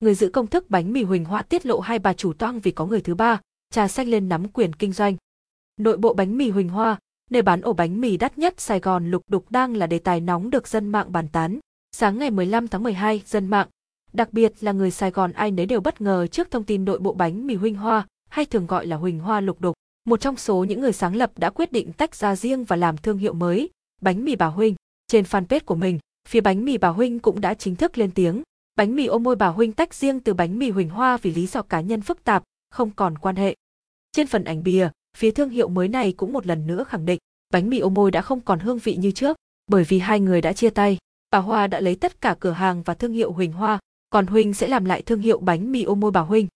người giữ công thức bánh mì Huỳnh Hoa tiết lộ hai bà chủ toang vì có người thứ ba, trà xanh lên nắm quyền kinh doanh. Nội bộ bánh mì Huỳnh Hoa, nơi bán ổ bánh mì đắt nhất Sài Gòn lục đục đang là đề tài nóng được dân mạng bàn tán. Sáng ngày 15 tháng 12, dân mạng, đặc biệt là người Sài Gòn ai nấy đều bất ngờ trước thông tin nội bộ bánh mì Huỳnh Hoa, hay thường gọi là Huỳnh Hoa lục đục. Một trong số những người sáng lập đã quyết định tách ra riêng và làm thương hiệu mới, bánh mì Bà Huỳnh Trên fanpage của mình, phía bánh mì Bà Huỳnh cũng đã chính thức lên tiếng. Bánh mì ô môi Bà Huynh tách riêng từ bánh mì Huỳnh Hoa vì lý do cá nhân phức tạp, không còn quan hệ. Trên phần ảnh bìa, phía thương hiệu mới này cũng một lần nữa khẳng định, bánh mì ô môi đã không còn hương vị như trước, bởi vì hai người đã chia tay. Bà Hoa đã lấy tất cả cửa hàng và thương hiệu Huỳnh Hoa, còn Huynh sẽ làm lại thương hiệu bánh mì ô môi Bà Huynh.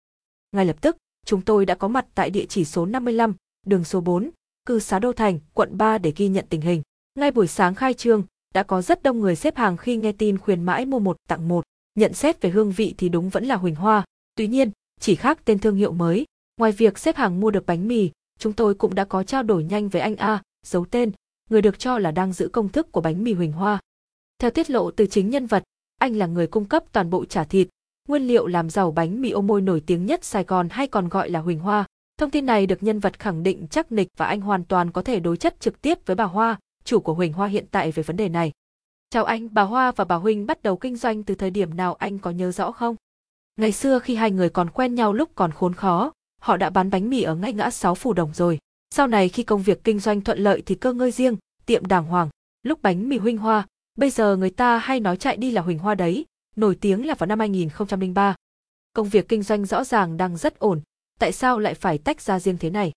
Ngay lập tức, chúng tôi đã có mặt tại địa chỉ số 55, đường số 4, cư xá Đô Thành, quận 3 để ghi nhận tình hình. Ngay buổi sáng khai trương, đã có rất đông người xếp hàng khi nghe tin khuyến mãi mua một tặng một. Nhận xét về hương vị thì đúng vẫn là Huỳnh Hoa, tuy nhiên, chỉ khác tên thương hiệu mới. Ngoài việc xếp hàng mua được bánh mì, chúng tôi cũng đã có trao đổi nhanh với anh A, giấu tên, người được cho là đang giữ công thức của bánh mì Huỳnh Hoa. Theo tiết lộ từ chính nhân vật, anh là người cung cấp toàn bộ chả thịt, nguyên liệu làm giàu bánh mì ô môi nổi tiếng nhất Sài Gòn hay còn gọi là Huỳnh Hoa. Thông tin này được nhân vật khẳng định chắc nịch và anh hoàn toàn có thể đối chất trực tiếp với bà Hoa, chủ của Huỳnh Hoa hiện tại về vấn đề này. Chào anh, bà Hoa và bà Huỳnh bắt đầu kinh doanh từ thời điểm nào anh có nhớ rõ không? Ngày xưa khi hai người còn quen nhau lúc còn khốn khó, họ đã bán bánh mì ở ngay ngã sáu phủ đồng rồi. Sau này khi công việc kinh doanh thuận lợi thì cơ ngơi riêng, tiệm đàng hoàng, lúc bánh mì Huỳnh Hoa, bây giờ người ta hay nói chạy đi là Huỳnh Hoa đấy, nổi tiếng là vào năm 2003. Công việc kinh doanh rõ ràng đang rất ổn, tại sao lại phải tách ra riêng thế này?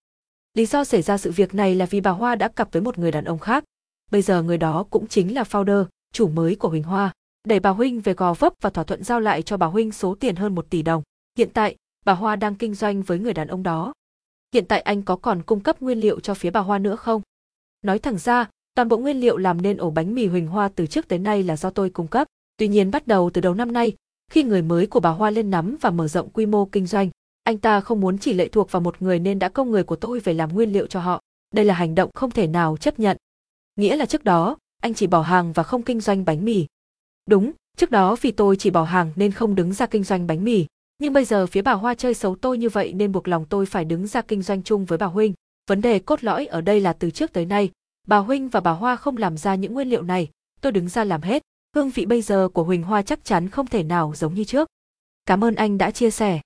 Lý do xảy ra sự việc này là vì bà Hoa đã cặp với một người đàn ông khác. Bây giờ người đó cũng chính là founder, chủ mới của Huỳnh Hoa, đẩy bà Huynh về gò vấp và thỏa thuận giao lại cho bà Huynh số tiền hơn 1 tỷ đồng. Hiện tại, bà Hoa đang kinh doanh với người đàn ông đó. Hiện tại anh có còn cung cấp nguyên liệu cho phía bà Hoa nữa không? Nói thẳng ra, toàn bộ nguyên liệu làm nên ổ bánh mì Huỳnh Hoa từ trước tới nay là do tôi cung cấp. Tuy nhiên bắt đầu từ đầu năm nay, khi người mới của bà Hoa lên nắm và mở rộng quy mô kinh doanh, anh ta không muốn chỉ lệ thuộc vào một người nên đã công người của tôi về làm nguyên liệu cho họ. Đây là hành động không thể nào chấp nhận. Nghĩa là trước đó, anh chỉ bỏ hàng và không kinh doanh bánh mì. Đúng, trước đó vì tôi chỉ bỏ hàng nên không đứng ra kinh doanh bánh mì. Nhưng bây giờ phía bà Hoa chơi xấu tôi như vậy nên buộc lòng tôi phải đứng ra kinh doanh chung với bà Huynh. Vấn đề cốt lõi ở đây là từ trước tới nay, bà Huynh và bà Hoa không làm ra những nguyên liệu này, tôi đứng ra làm hết. Hương vị bây giờ của Huỳnh Hoa chắc chắn không thể nào giống như trước. Cảm ơn anh đã chia sẻ.